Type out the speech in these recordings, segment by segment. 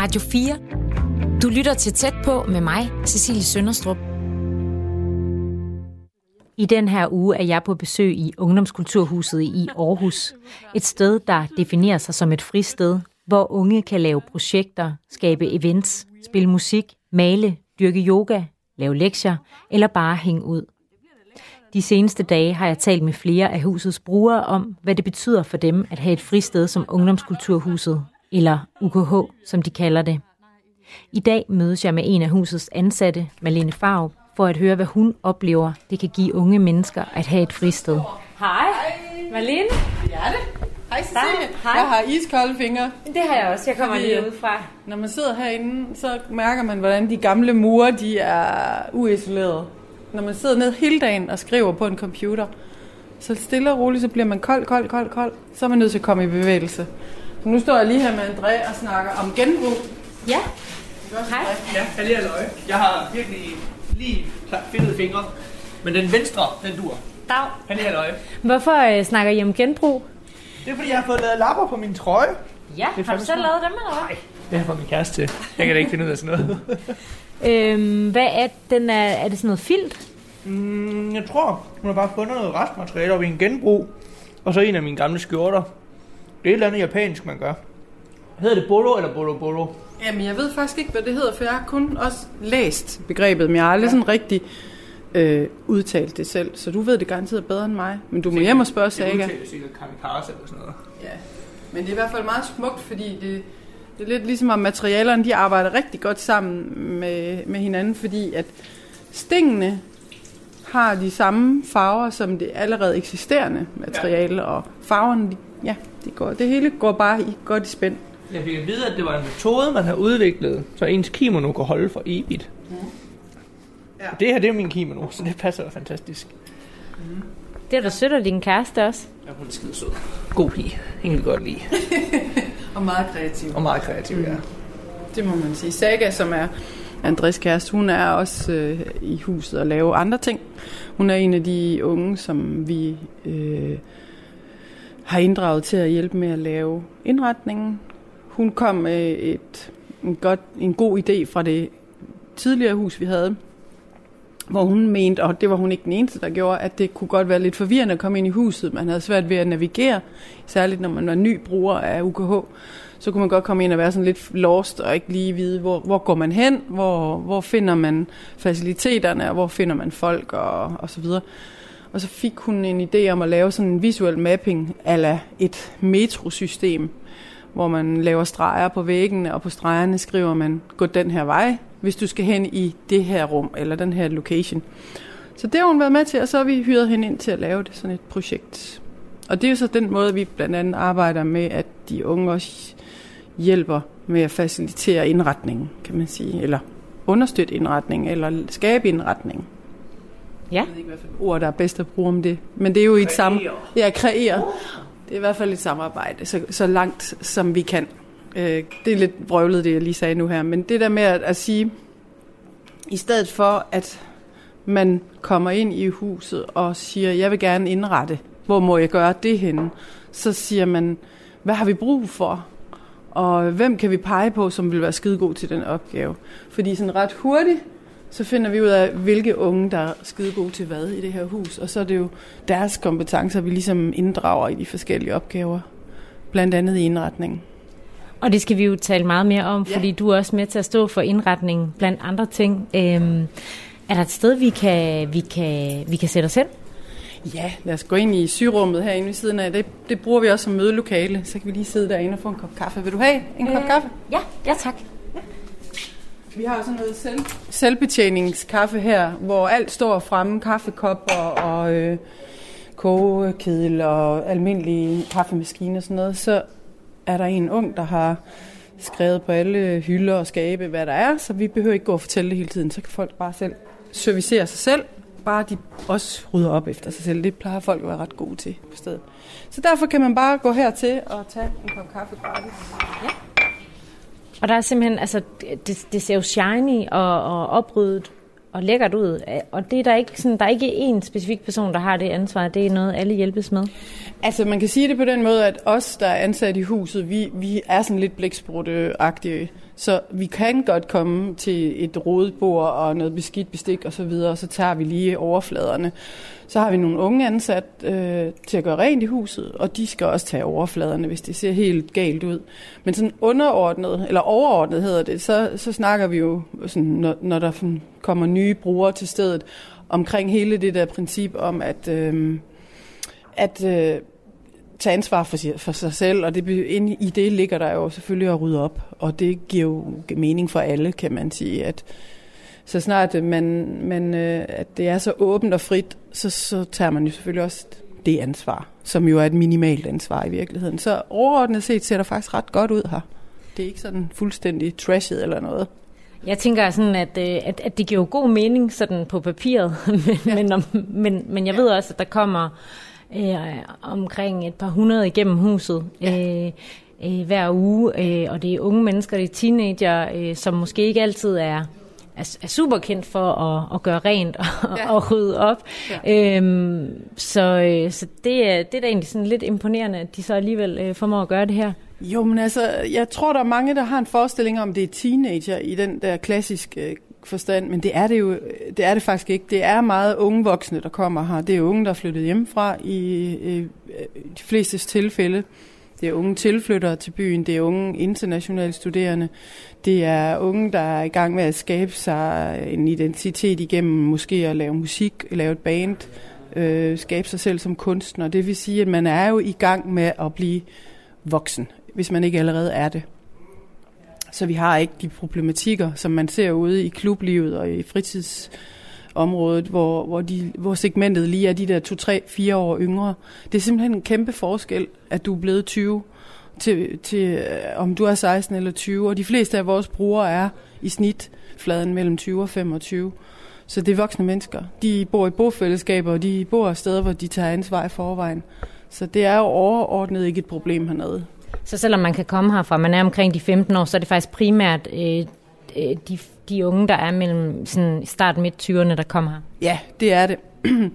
Radio 4. Du lytter til tæt på med mig, Cecilie Sønderstrup. I den her uge er jeg på besøg i Ungdomskulturhuset i Aarhus. Et sted, der definerer sig som et fristed, hvor unge kan lave projekter, skabe events, spille musik, male, dyrke yoga, lave lektier eller bare hænge ud. De seneste dage har jeg talt med flere af husets brugere om, hvad det betyder for dem at have et fristed som Ungdomskulturhuset, eller UKH, som de kalder det. I dag mødes jeg med en af husets ansatte, Malene Farv, for at høre, hvad hun oplever, det kan give unge mennesker at have et fristed. Hej, Malene. Ja, det. Hej Cecilie. Hej. Jeg har iskolde fingre. Det har jeg også. Jeg kommer Fordi, lige ud fra. Når man sidder herinde, så mærker man, hvordan de gamle mure de er uisolerede. Når man sidder ned hele dagen og skriver på en computer, så stille og roligt, så bliver man kold, kold, kold, kold. Så er man nødt til at komme i bevægelse. Så nu står jeg lige her med André og snakker om genbrug. Ja, Hej. Ja, jeg lige løg. Jeg har virkelig lige fedtede fingre. Men den venstre, den dur. dag. Han lige løg. Hvorfor øh, snakker I om genbrug? Det er fordi, jeg har fået lavet lapper på min trøje. Ja, har du selv lavet dem, eller hvad? Nej, det har jeg fået min kæreste til. Jeg kan da ikke finde ud af sådan noget. Øhm, hvad er den? Er, er det sådan noget filt? Mm, jeg tror, hun har bare fundet noget restmateriale op i en genbrug. Og så en af mine gamle skjorter. Det er et eller andet japansk, man gør. Hedder det bolo eller bolo bolo? Jamen, jeg ved faktisk ikke, hvad det hedder, for jeg har kun også læst begrebet, men jeg har aldrig sådan rigtig øh, udtalt det selv. Så du ved det garanteret bedre end mig. Men du må hjem og spørge Saga. Det udtales sikkert kamikaze eller sådan noget. Ja, men det er i hvert fald meget smukt, fordi det, det er lidt ligesom, at materialerne de arbejder rigtig godt sammen med, med hinanden, fordi at stingene har de samme farver som det allerede eksisterende materiale, og farverne, de, ja, det, går, det hele går bare i, godt i spænd. Jeg fik at vide, at det var en metode, man har udviklet, så ens kimono kan holde for evigt. Ja. Og det her, det er min kimono, så det passer fantastisk. Det er da sødt af din kæreste også. Jeg er skide sød. God pige. Helt godt lide. Og meget kreativ. Og meget kreativ, ja. Det må man sige. Saga, som er Andres kæreste, hun er også øh, i huset og laver andre ting. Hun er en af de unge, som vi øh, har inddraget til at hjælpe med at lave indretningen. Hun kom med et, en, godt, en god idé fra det tidligere hus, vi havde, hvor hun mente, og det var hun ikke den eneste, der gjorde, at det kunne godt være lidt forvirrende at komme ind i huset. Man havde svært ved at navigere, særligt når man var ny bruger af UKH. Så kunne man godt komme ind og være sådan lidt lost og ikke lige vide, hvor, hvor går man hen, hvor, hvor finder man faciliteterne, og hvor finder man folk og, og så videre. Og så fik hun en idé om at lave sådan en visuel mapping ala et metrosystem, hvor man laver streger på væggene, og på stregerne skriver man, gå den her vej, hvis du skal hen i det her rum, eller den her location. Så det har hun været med til, og så har vi hyret hende ind til at lave det, sådan et projekt. Og det er jo så den måde, vi blandt andet arbejder med, at de unge også hjælper med at facilitere indretningen, kan man sige, eller understøtte indretning, eller skabe indretning. Ja. Jeg ved ikke, hvad for ord, der er bedst at bruge om det. Men det er jo et samme... Ja, kreere. Det er i hvert fald et samarbejde, så, så langt som vi kan. Øh, det er lidt brøvlet, det jeg lige sagde nu her. Men det der med at, at sige, i stedet for at man kommer ind i huset og siger, jeg vil gerne indrette, hvor må jeg gøre det henne? Så siger man, hvad har vi brug for? Og hvem kan vi pege på, som vil være skidegod til den opgave? Fordi sådan ret hurtigt, så finder vi ud af, hvilke unge, der er skide gode til hvad i det her hus. Og så er det jo deres kompetencer, vi ligesom inddrager i de forskellige opgaver. Blandt andet i indretningen. Og det skal vi jo tale meget mere om, Ja. fordi du er også med til at stå for indretningen blandt andre ting. Øhm, er der et sted, vi kan, vi kan, vi kan sætte os hen? Ja, lad os gå ind i syrummet herinde ved siden af. Det, det bruger vi også som mødelokale. Så kan vi lige sidde derinde og få en kop kaffe. Vil du have en kop kaffe? Ja, ja tak. Vi har sådan noget selv, selvbetjeningskaffe her, hvor alt står fremme. Kaffekopper og øh, kogekedel og almindelige kaffemaskiner og sådan noget. Så er der en ung, der har skrevet på alle hylder og skabe, hvad der er. Så vi behøver ikke gå og fortælle det hele tiden. Så kan folk bare selv servicere sig selv. Bare de også rydder op efter sig selv. Det plejer folk at være ret gode til på stedet. Så derfor kan man bare gå hertil og tage en kop kaffe gratis. Og der er simpelthen, altså, det, det ser jo shiny og, og opryddet og lækkert ud. Og det er der ikke, sådan, der er ikke én specifik person, der har det ansvar. Det er noget, alle hjælpes med. Altså man kan sige det på den måde, at os, der er ansat i huset, vi, vi er sådan lidt blæksprutte-agtige. Så vi kan godt komme til et rodet bord og noget beskidt bestik og så videre, og så tager vi lige overfladerne. Så har vi nogle unge ansat øh, til at gøre rent i huset, og de skal også tage overfladerne, hvis det ser helt galt ud. Men sådan underordnet, eller overordnet hedder det, så, så snakker vi jo, sådan, når, når der kommer nye brugere til stedet, omkring hele det der princip om, at, øh, at øh, tage ansvar for, for sig selv, og det, ind i det ligger der jo selvfølgelig at rydde op, og det giver jo mening for alle, kan man sige, at så snart man, man, øh, at det er så åbent og frit, så, så tager man jo selvfølgelig også det ansvar, som jo er et minimalt ansvar i virkeligheden. Så overordnet set ser det faktisk ret godt ud her. Det er ikke sådan fuldstændig trashet eller noget. Jeg tænker sådan, at, øh, at, at det giver jo god mening sådan på papiret, men, ja. men, men, men jeg ved også, at der kommer øh, omkring et par hundrede igennem huset ja. øh, øh, hver uge, øh, og det er unge mennesker, det er teenager, øh, som måske ikke altid er er, er super kendt for at, at gøre rent og, ja. og rydde op. Ja. Øhm, så øh, så det, er, det er da egentlig sådan lidt imponerende, at de så alligevel øh, formår at gøre det her. Jo, men altså, jeg tror, der er mange, der har en forestilling om, det er teenager i den der klassiske forstand, men det er det jo det er det faktisk ikke. Det er meget unge voksne, der kommer her. Det er unge, der er flyttet hjemmefra i, i, i de fleste tilfælde. Det er unge tilflyttere til byen, det er unge internationale studerende, det er unge, der er i gang med at skabe sig en identitet igennem måske at lave musik, lave et band, øh, skabe sig selv som kunstner. Det vil sige, at man er jo i gang med at blive voksen, hvis man ikke allerede er det. Så vi har ikke de problematikker, som man ser ude i klublivet og i fritidsområdet, hvor, hvor, de, hvor segmentet lige er de der 2, 3, 4 år yngre. Det er simpelthen en kæmpe forskel, at du er blevet 20 til, til øh, om du er 16 eller 20, og de fleste af vores brugere er i snit fladen mellem 20 og 25. Så det er voksne mennesker. De bor i bofællesskaber, og de bor steder, hvor de tager ansvar i forvejen. Så det er jo overordnet ikke et problem hernede. Så selvom man kan komme herfra, man er omkring de 15 år, så er det faktisk primært øh, øh, de, de unge, der er mellem sådan start midt 20'erne, der kommer her? Ja, det er det.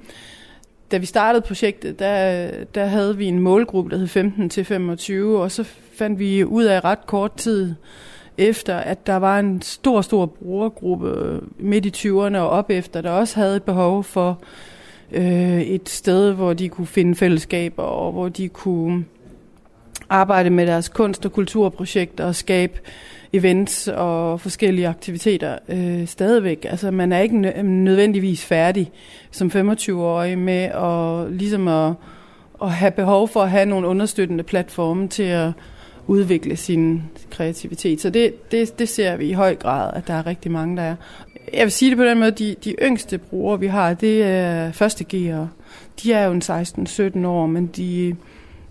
da vi startede projektet, der, der havde vi en målgruppe, der hed 15 til 25, og så fandt vi ud af ret kort tid efter, at der var en stor, stor brugergruppe midt i 20'erne og op efter, der også havde et behov for øh, et sted, hvor de kunne finde fællesskaber, og hvor de kunne arbejde med deres kunst- og kulturprojekter og skabe events og forskellige aktiviteter øh, stadigvæk. Altså man er ikke nødvendigvis færdig som 25-årig med at, ligesom at, at have behov for at have nogle understøttende platforme til at udvikle sin kreativitet. Så det, det, det ser vi i høj grad, at der er rigtig mange, der er. Jeg vil sige det på den måde, de, de yngste brugere, vi har, det er første G'ere. De er jo en 16-17 år, men de,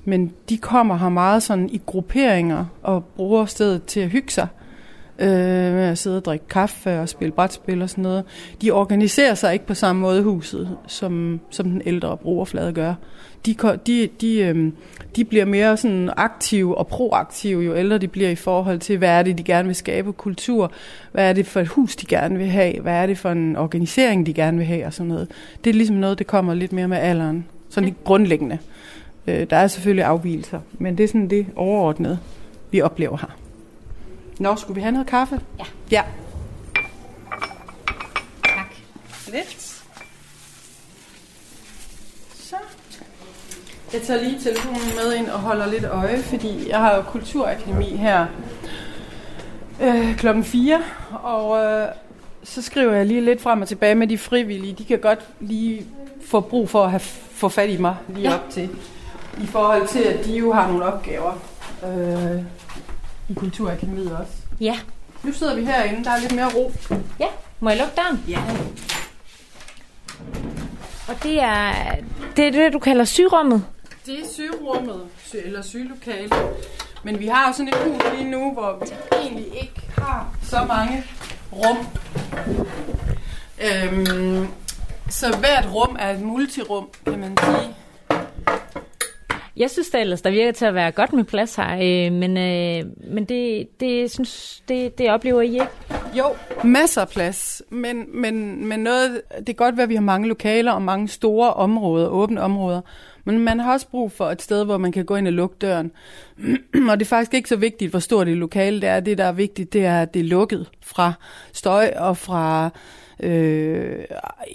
men de kommer her meget sådan i grupperinger og bruger stedet til at hygge sig øh, med at sidde og drikke kaffe og spille brætspil og sådan noget. De organiserer sig ikke på samme måde huset, som, som den ældre brugerflade gør. De, de, de, øh, de bliver mere sådan aktive og proaktive, jo ældre de bliver i forhold til, hvad er det, de gerne vil skabe kultur, hvad er det for et hus, de gerne vil have, hvad er det for en organisering, de gerne vil have og sådan noget. Det er ligesom noget, det kommer lidt mere med alderen. Sådan lidt grundlæggende. Øh, der er selvfølgelig afvielser, men det er sådan det overordnede, vi oplever her. Nå, skulle vi have noget kaffe? Ja. Ja. Tak. Lidt. Så. Jeg tager lige telefonen med ind og holder lidt øje, fordi jeg har jo Kulturakademi her øh, klokken 4, og øh, så skriver jeg lige lidt frem og tilbage med de frivillige. De kan godt lige få brug for at have, få fat i mig lige ja. op til i forhold til, at de jo har nogle opgaver øh, i Kulturakademiet også. Ja. Nu sidder vi herinde, der er lidt mere ro. Ja, må jeg lukke døren? Ja. Og det er det, er det du kalder syrummet? Det er syrummet, eller sygelokalet. Men vi har jo sådan et hus lige nu, hvor vi egentlig ikke har så mange rum. Øhm, så hvert rum er et multirum, kan man sige. Jeg synes det ellers, der virker til at være godt med plads her, øh, men, øh, men det, det, synes, det, det oplever I ikke? Jo, masser af plads, men, men, men noget, det er godt være, at vi har mange lokaler og mange store områder, åbne områder, men man har også brug for et sted, hvor man kan gå ind og lukke døren. og det er faktisk ikke så vigtigt, hvor stort det lokale det er. Det, der er vigtigt, det er, at det er lukket fra støj og fra øh,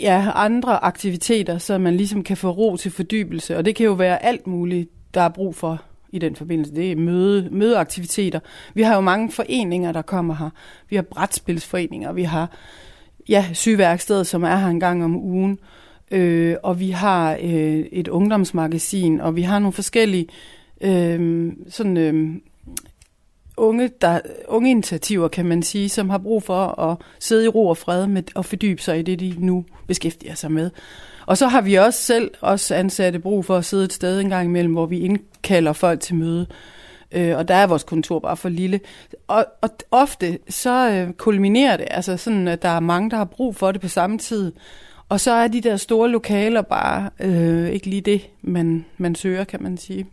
ja, andre aktiviteter, så man ligesom kan få ro til fordybelse. Og det kan jo være alt muligt, der er brug for i den forbindelse. Det er møde, mødeaktiviteter. Vi har jo mange foreninger, der kommer her. Vi har brætspilsforeninger, vi har ja, sygeværkstedet, som er her en gang om ugen. Øh, og vi har øh, et ungdomsmagasin, og vi har nogle forskellige øh, sådan, øh, unge, der, unge initiativer, kan man sige, som har brug for at sidde i ro og fred med, og fordybe sig i det, de nu beskæftiger sig med. Og så har vi også selv også ansatte brug for at sidde et sted en gang imellem, hvor vi indkalder folk til møde. Øh, og der er vores kontor bare for lille. Og, og ofte så øh, kulminerer det, altså sådan, at der er mange, der har brug for det på samme tid. Og så er de der store lokaler bare øh, ikke lige det, man, man søger, kan man sige.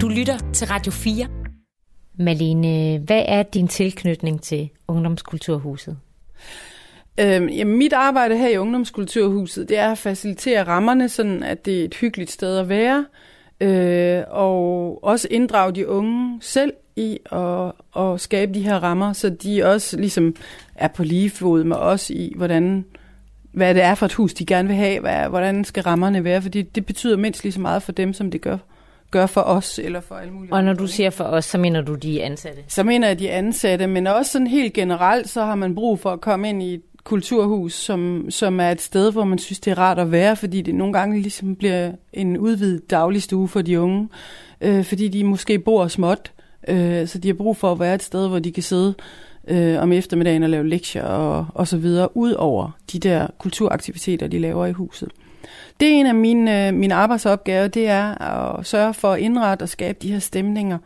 Du lytter til Radio 4. Malene, hvad er din tilknytning til Ungdomskulturhuset? Øhm, jamen, mit arbejde her i Ungdomskulturhuset, det er at facilitere rammerne, sådan at det er et hyggeligt sted at være, øh, og også inddrage de unge selv i at, at skabe de her rammer, så de også ligesom er på lige fod med os i, hvordan, hvad det er for et hus, de gerne vil have, hvad, hvordan skal rammerne være, fordi det betyder mindst lige så meget for dem, som det gør gør for os, eller for alle mulige Og når du siger for os, så mener du de ansatte? Så mener jeg de ansatte, men også sådan helt generelt, så har man brug for at komme ind i et kulturhus, som, som er et sted, hvor man synes, det er rart at være, fordi det nogle gange ligesom bliver en udvidet dagligstue for de unge, øh, fordi de måske bor småt, øh, så de har brug for at være et sted, hvor de kan sidde øh, om eftermiddagen og lave lektier og, og så videre, ud over de der kulturaktiviteter, de laver i huset. Det er en af mine, øh, mine arbejdsopgaver, det er at sørge for at indrette og skabe de her stemninger.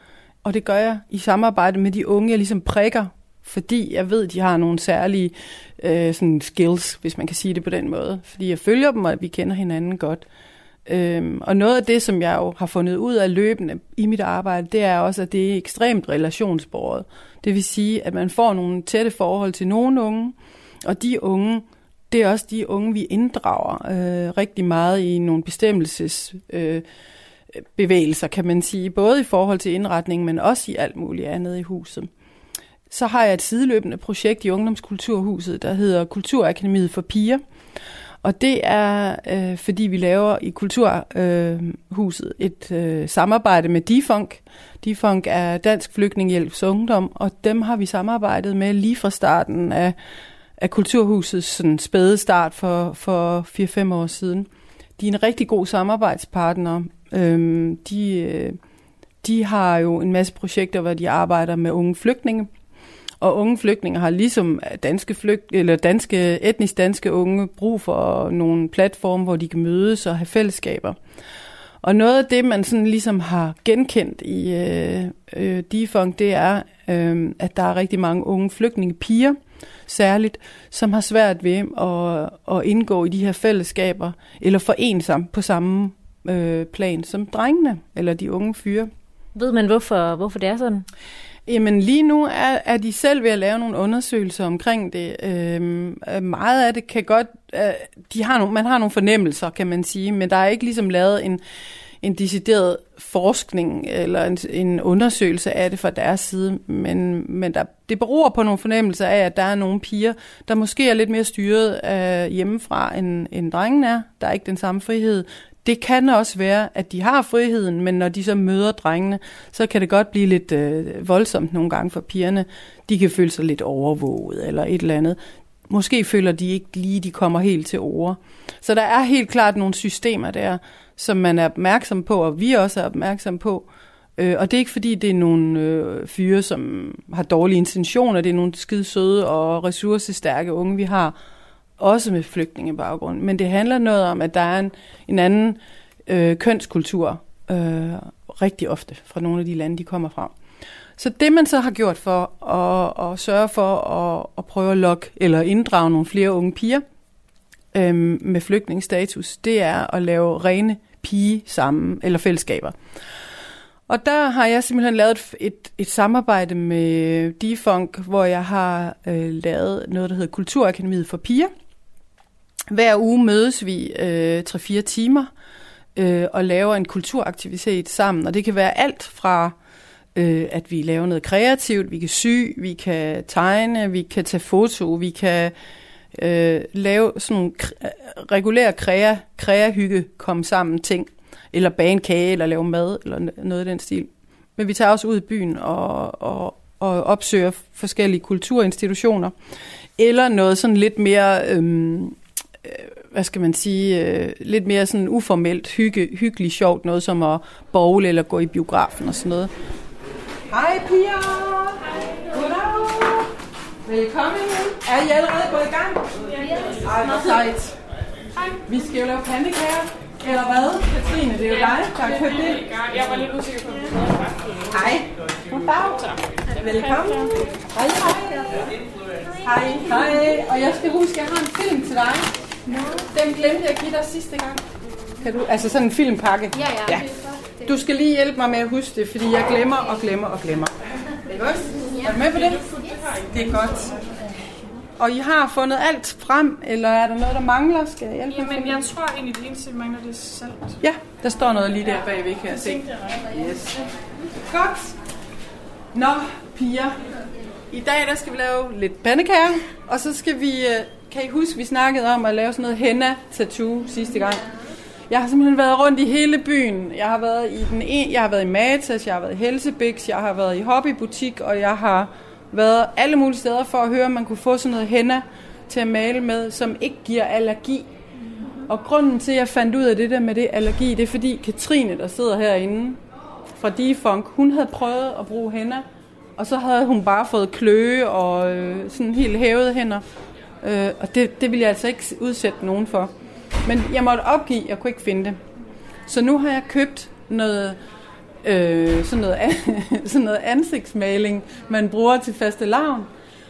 Og det gør jeg i samarbejde med de unge, jeg ligesom prikker, fordi jeg ved, de har nogle særlige øh, sådan skills, hvis man kan sige det på den måde. Fordi jeg følger dem, og vi kender hinanden godt. Øhm, og noget af det, som jeg jo har fundet ud af løbende i mit arbejde, det er også, at det er ekstremt relationsbordet. Det vil sige, at man får nogle tætte forhold til nogle unge, og de unge det er også de unge, vi inddrager øh, rigtig meget i nogle bestemmelses øh, bevægelser, kan man sige, både i forhold til indretning, men også i alt muligt andet i huset. Så har jeg et sideløbende projekt i Ungdomskulturhuset, der hedder Kulturakademiet for Piger. Og det er, øh, fordi vi laver i Kulturhuset øh, et øh, samarbejde med DIFUNK. DIFUNK er Dansk Flygtningehjælps Ungdom, og dem har vi samarbejdet med lige fra starten af af Kulturhusets sådan, spæde start for, for 4-5 år siden. De er en rigtig god samarbejdspartner. Øhm, de, øh, de har jo en masse projekter, hvor de arbejder med unge flygtninge. Og unge flygtninge har ligesom danske, flygt, eller danske, etnisk danske unge brug for nogle platforme, hvor de kan mødes og have fællesskaber. Og noget af det, man sådan ligesom har genkendt i øh, øh, Defunk, det er, øh, at der er rigtig mange unge flygtningepiger, særligt, som har svært ved at, at indgå i de her fællesskaber, eller forene sig på samme øh, plan som drengene, eller de unge fyre. Ved man, hvorfor, hvorfor det er sådan? Jamen lige nu er, er de selv ved at lave nogle undersøgelser omkring det. Øhm, meget af det kan godt, øh, de har nogle, man har nogle fornemmelser, kan man sige, men der er ikke ligesom lavet en, en decideret forskning eller en, en undersøgelse af det fra deres side, men, men der, det beror på nogle fornemmelser af, at der er nogle piger, der måske er lidt mere styret øh, hjemmefra, end, end drengen er. Der er ikke den samme frihed. Det kan også være, at de har friheden, men når de så møder drengene, så kan det godt blive lidt øh, voldsomt nogle gange for pigerne. De kan føle sig lidt overvåget eller et eller andet. Måske føler de ikke lige, de kommer helt til ord. Så der er helt klart nogle systemer der, som man er opmærksom på, og vi også er opmærksom på. Øh, og det er ikke fordi, det er nogle øh, fyre, som har dårlige intentioner. Det er nogle skide søde og ressourcestærke unge, vi har, også med flygtningebaggrund. Men det handler noget om, at der er en, en anden øh, kønskultur øh, rigtig ofte fra nogle af de lande, de kommer fra. Så det man så har gjort for at, at sørge for at, at prøve at lokke eller inddrage nogle flere unge piger øhm, med flygtningsstatus, det er at lave rene pige sammen, eller fællesskaber. Og der har jeg simpelthen lavet et, et, et samarbejde med Defunk, hvor jeg har øh, lavet noget, der hedder Kulturakademiet for Piger. Hver uge mødes vi øh, 3-4 timer øh, og laver en kulturaktivitet sammen. Og det kan være alt fra, øh, øh, at vi laver noget kreativt, vi kan sy, vi kan tegne, vi kan tage foto, vi kan øh, lave sådan nogle regulære krea, kreahygge, komme sammen ting, eller bage en kage, eller lave mad, eller noget af den stil. Men vi tager også ud i byen og, og, og opsøger forskellige kulturinstitutioner, eller noget sådan lidt mere... Øhm, øh, hvad skal man sige, øh, lidt mere sådan uformelt, hygge, hyggeligt, sjovt, noget som at bowl eller gå i biografen og sådan noget. Hej Pia! Goddag! Velkommen. Er I allerede gået i gang? Ja. Ej, hvor sejt. Vi skal jo lave pandekager. Eller hvad? Katrine, det er jo dig, der har købt det. Jeg var lidt usikker på, det Hej. Goddag. Velkommen. Hej, hej. Hej, hej. Og jeg skal huske, at jeg har en film til dig. Den glemte jeg at give dig sidste gang. Kan du, altså sådan en filmpakke? Ja, ja. ja. Du skal lige hjælpe mig med at huske det, fordi jeg glemmer og glemmer og glemmer. Er godt? Er du med på det? Det er godt. Og I har fundet alt frem, eller er der noget, der mangler? Skal jeg hjælpe Jamen, jeg tror egentlig, det eneste, mangler, det er salt. Ja, der står noget lige der bagved, kan jeg se. Yes. Godt. Nå, piger. I dag der skal vi lave lidt pandekager, og så skal vi, øh, kan I huske, vi snakkede om at lave sådan noget henna-tattoo sidste gang. Jeg har simpelthen været rundt i hele byen. Jeg har været i den en, jeg har været i Matas, jeg har været i Helsebix, jeg har været i hobbybutik, og jeg har været alle mulige steder for at høre, om man kunne få sådan noget henna til at male med, som ikke giver allergi. Og grunden til, at jeg fandt ud af det der med det allergi, det er fordi Katrine, der sidder herinde fra Defunk, hun havde prøvet at bruge henna, og så havde hun bare fået kløe og øh, sådan helt hævede hænder. Øh, og det, det ville jeg altså ikke udsætte nogen for. Men jeg måtte opgive, jeg kunne ikke finde det. Så nu har jeg købt noget, øh, sådan, noget sådan noget ansigtsmaling, man bruger til faste lavn.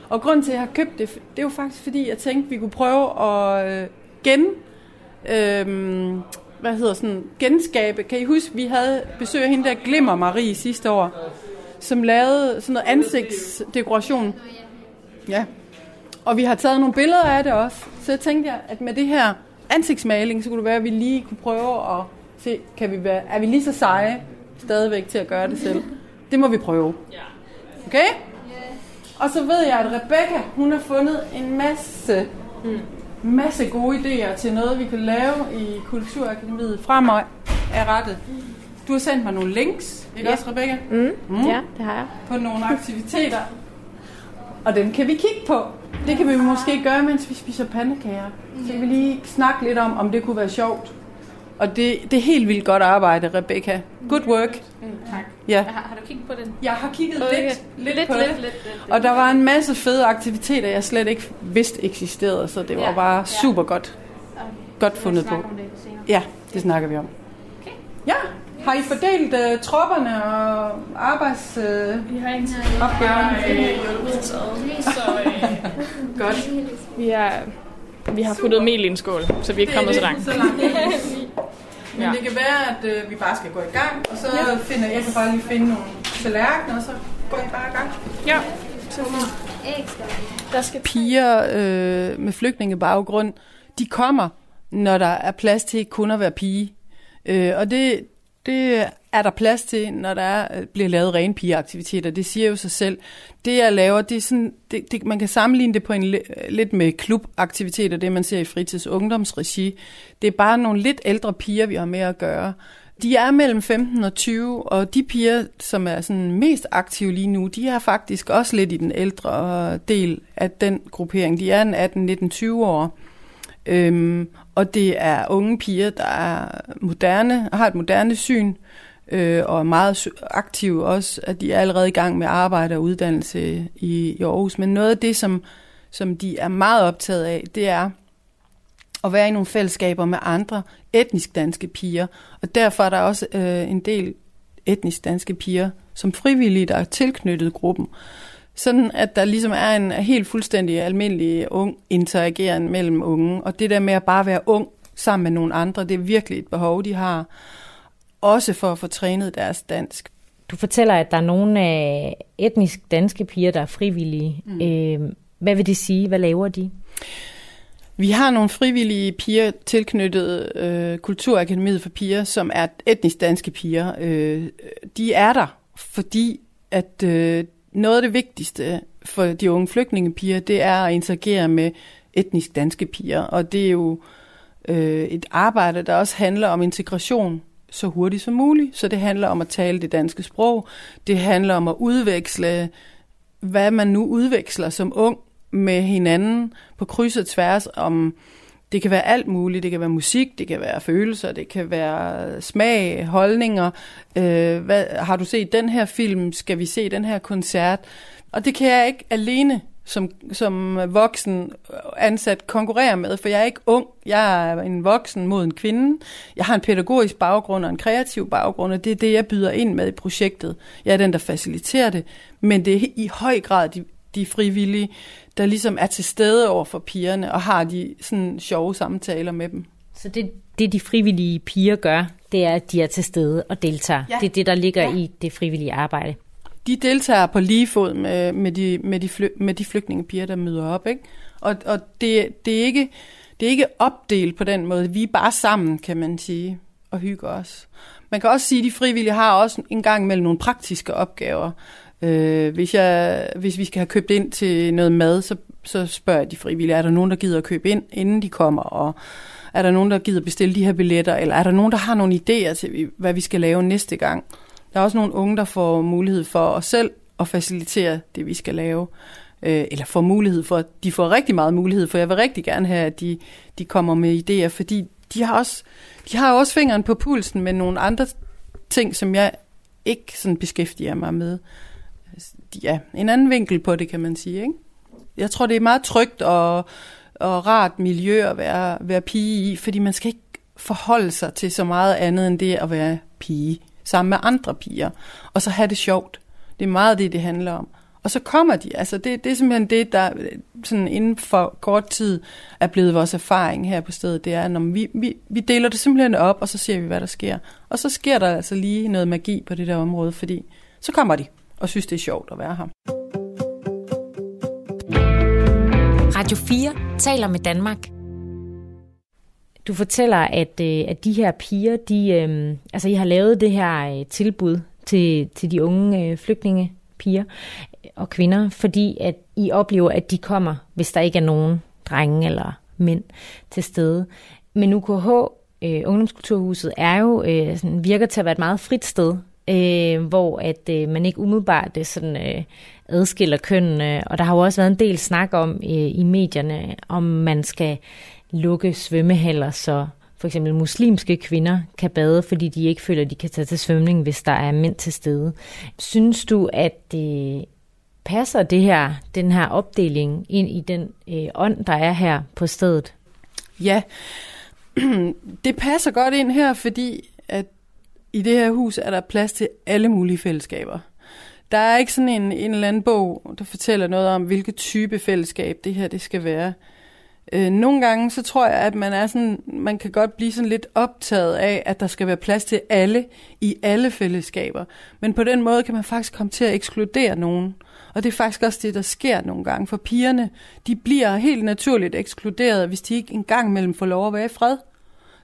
Og grund til, at jeg har købt det, det er jo faktisk, fordi jeg tænkte, vi kunne prøve at øh, gen... Øh, hvad hedder sådan, genskabe. Kan I huske, vi havde besøg af hende der Glimmer Marie sidste år, som lavede sådan noget ansigtsdekoration. Ja. Og vi har taget nogle billeder af det også. Så jeg tænkte, at med det her ansigtsmaling, så kunne det være, at vi lige kunne prøve at se, kan vi være, er vi lige så seje stadigvæk til at gøre det selv? Det må vi prøve. Okay? Og så ved jeg, at Rebecca, hun har fundet en masse, masse gode idéer til noget, vi kan lave i Kulturakademiet fremad af rettet. Du har sendt mig nogle links, ikke ja. også, Rebecca? Mm. Mm. Ja, det har jeg. På nogle aktiviteter. Og dem kan vi kigge på. Det kan vi måske gøre, mens vi spiser pandekager. Så kan vi lige snakke lidt om, om det kunne være sjovt. Og det, det er helt vildt godt arbejde, Rebecca. Good work. Mm, tak. Ja. Har, har du kigget på den? Jeg har kigget okay. lidt, lidt, lidt på lidt. Lidt, lidt, lidt, og der var en masse fede aktiviteter, jeg slet ikke vidste eksisterede, så det var ja. bare super godt. Okay. Godt fundet på. Det ja, det snakker vi om. Okay. Ja, har I fordelt uh, tropperne og arbejds... Uh, vi har ikke opgaverne? Øh, så øh, Godt. Vi har, vi har puttet mel i en skål, så vi er ikke kommet så langt. Så langt. Men ja. det kan være, at uh, vi bare skal gå i gang, og så ja. finder jeg kan bare lige finde nogle tallerkener, og så går I bare i gang. Ja. Der skal piger øh, med flygtningebaggrund, de kommer, når der er plads til kun at være pige. Øh, og det, det er der plads til, når der øh, bliver lavet rene pigeaktiviteter. Det siger jo sig selv. Det jeg laver, det er sådan, det, det, man kan sammenligne det på en lidt med klubaktiviteter, det man ser i fritids ungdomsregi. Det er bare nogle lidt ældre piger, vi har med at gøre. De er mellem 15 og 20, og de piger, som er sådan mest aktive lige nu, de er faktisk også lidt i den ældre øh, del af den gruppering. De er en 18, 19, 20 år. Øhm, og det er unge piger, der er moderne, har et moderne syn, øh, og er meget aktive også, at de er allerede i gang med arbejde og uddannelse i, i Aarhus. Men noget af det, som, som de er meget optaget af, det er at være i nogle fællesskaber med andre etnisk danske piger. Og derfor er der også øh, en del etnisk danske piger, som frivillige, der er tilknyttet gruppen. Sådan at der ligesom er en helt fuldstændig almindelig ung interageren mellem unge. Og det der med at bare være ung sammen med nogle andre, det er virkelig et behov, de har. Også for at få trænet deres dansk. Du fortæller, at der er nogle af etnisk danske piger, der er frivillige. Mm. Øh, hvad vil det sige? Hvad laver de? Vi har nogle frivillige piger tilknyttet øh, Kulturakademiet for piger, som er etnisk danske piger. Øh, de er der, fordi at øh, noget af det vigtigste for de unge flygtningepiger, det er at interagere med etnisk danske piger. Og det er jo øh, et arbejde, der også handler om integration så hurtigt som muligt. Så det handler om at tale det danske sprog. Det handler om at udveksle, hvad man nu udveksler som ung med hinanden på kryds og tværs om, det kan være alt muligt. Det kan være musik, det kan være følelser, det kan være smag, holdninger. Øh, hvad, har du set den her film? Skal vi se den her koncert? Og det kan jeg ikke alene som, som voksen ansat konkurrere med, for jeg er ikke ung. Jeg er en voksen mod en kvinde. Jeg har en pædagogisk baggrund og en kreativ baggrund, og det er det, jeg byder ind med i projektet. Jeg er den, der faciliterer det, men det er i høj grad de, de frivillige, der ligesom er til stede over for pigerne og har de sådan sjove samtaler med dem. Så det, det de frivillige piger gør, det er, at de er til stede og deltager. Ja. Det er det, der ligger ja. i det frivillige arbejde de deltager på lige fod med, med, de, med, de, fly, med de flygtningepiger, der møder op. Ikke? Og, og det, det, er ikke, det er ikke opdelt på den måde. Vi er bare sammen, kan man sige, og hygger os. Man kan også sige, at de frivillige har også en gang mellem nogle praktiske opgaver. Øh, hvis, jeg, hvis vi skal have købt ind til noget mad, så, så spørger jeg de frivillige, er der nogen, der gider at købe ind, inden de kommer, og er der nogen, der gider bestille de her billetter, eller er der nogen, der har nogle idéer til, hvad vi skal lave næste gang? Der er også nogle unge, der får mulighed for os selv at facilitere det, vi skal lave. Øh, eller får mulighed for, de får rigtig meget mulighed, for jeg vil rigtig gerne have, at de, de kommer med idéer, fordi de har også, de har også fingeren på pulsen med nogle andre ting, som jeg ikke sådan beskæftiger mig med. Ja, en anden vinkel på det, kan man sige. Ikke? Jeg tror, det er meget trygt og, og rart miljø at være, være pige i, fordi man skal ikke forholde sig til så meget andet end det at være pige sammen med andre piger, og så have det sjovt. Det er meget det, det handler om. Og så kommer de. Altså det, det er simpelthen det, der sådan inden for kort tid er blevet vores erfaring her på stedet. Det er, når vi, vi, vi deler det simpelthen op, og så ser vi, hvad der sker. Og så sker der altså lige noget magi på det der område, fordi så kommer de og synes, det er sjovt at være her. Radio 4 taler med Danmark du fortæller, at, øh, at de her piger, de, øh, altså I har lavet det her øh, tilbud til, til de unge øh, flygtninge piger og kvinder, fordi at I oplever, at de kommer, hvis der ikke er nogen drenge eller mænd til stede. Men UKH, øh, Ungdomskulturhuset, er jo, øh, sådan, virker til at være et meget frit sted, øh, hvor at øh, man ikke umiddelbart det sådan, øh, adskiller kønnene. Og der har jo også været en del snak om øh, i medierne, om man skal lukke svømmehaller, så for eksempel muslimske kvinder kan bade, fordi de ikke føler, at de kan tage til svømning, hvis der er mænd til stede. Synes du, at det passer det her, den her opdeling ind i den øh, ånd, der er her på stedet? Ja, det passer godt ind her, fordi at i det her hus er der plads til alle mulige fællesskaber. Der er ikke sådan en, en eller anden bog, der fortæller noget om, hvilket type fællesskab det her det skal være. Øh, nogle gange, så tror jeg, at man, er sådan, man kan godt blive sådan lidt optaget af, at der skal være plads til alle i alle fællesskaber. Men på den måde kan man faktisk komme til at ekskludere nogen. Og det er faktisk også det, der sker nogle gange. For pigerne, de bliver helt naturligt ekskluderet, hvis de ikke engang mellem får lov at være i fred.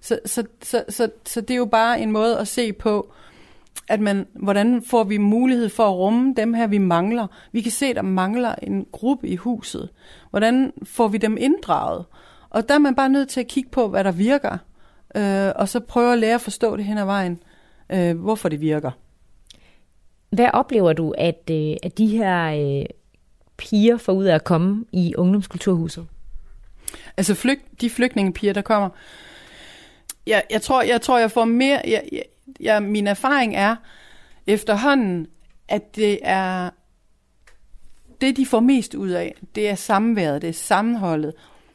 Så, så, så, så, så det er jo bare en måde at se på, at man, hvordan får vi mulighed for at rumme dem her, vi mangler. Vi kan se, der mangler en gruppe i huset. Hvordan får vi dem inddraget? Og der er man bare nødt til at kigge på, hvad der virker, øh, og så prøve at lære at forstå det hen ad vejen, øh, hvorfor det virker. Hvad oplever du, at, øh, at de her øh, piger får ud af at komme i ungdomskulturhuset? Altså flyg, de flygtningepiger, der kommer, jeg, jeg, tror, jeg tror, jeg får mere... Jeg, jeg, jeg, min erfaring er efterhånden, at det er det, de får mest ud af, det er samværet, det er sammenholdet,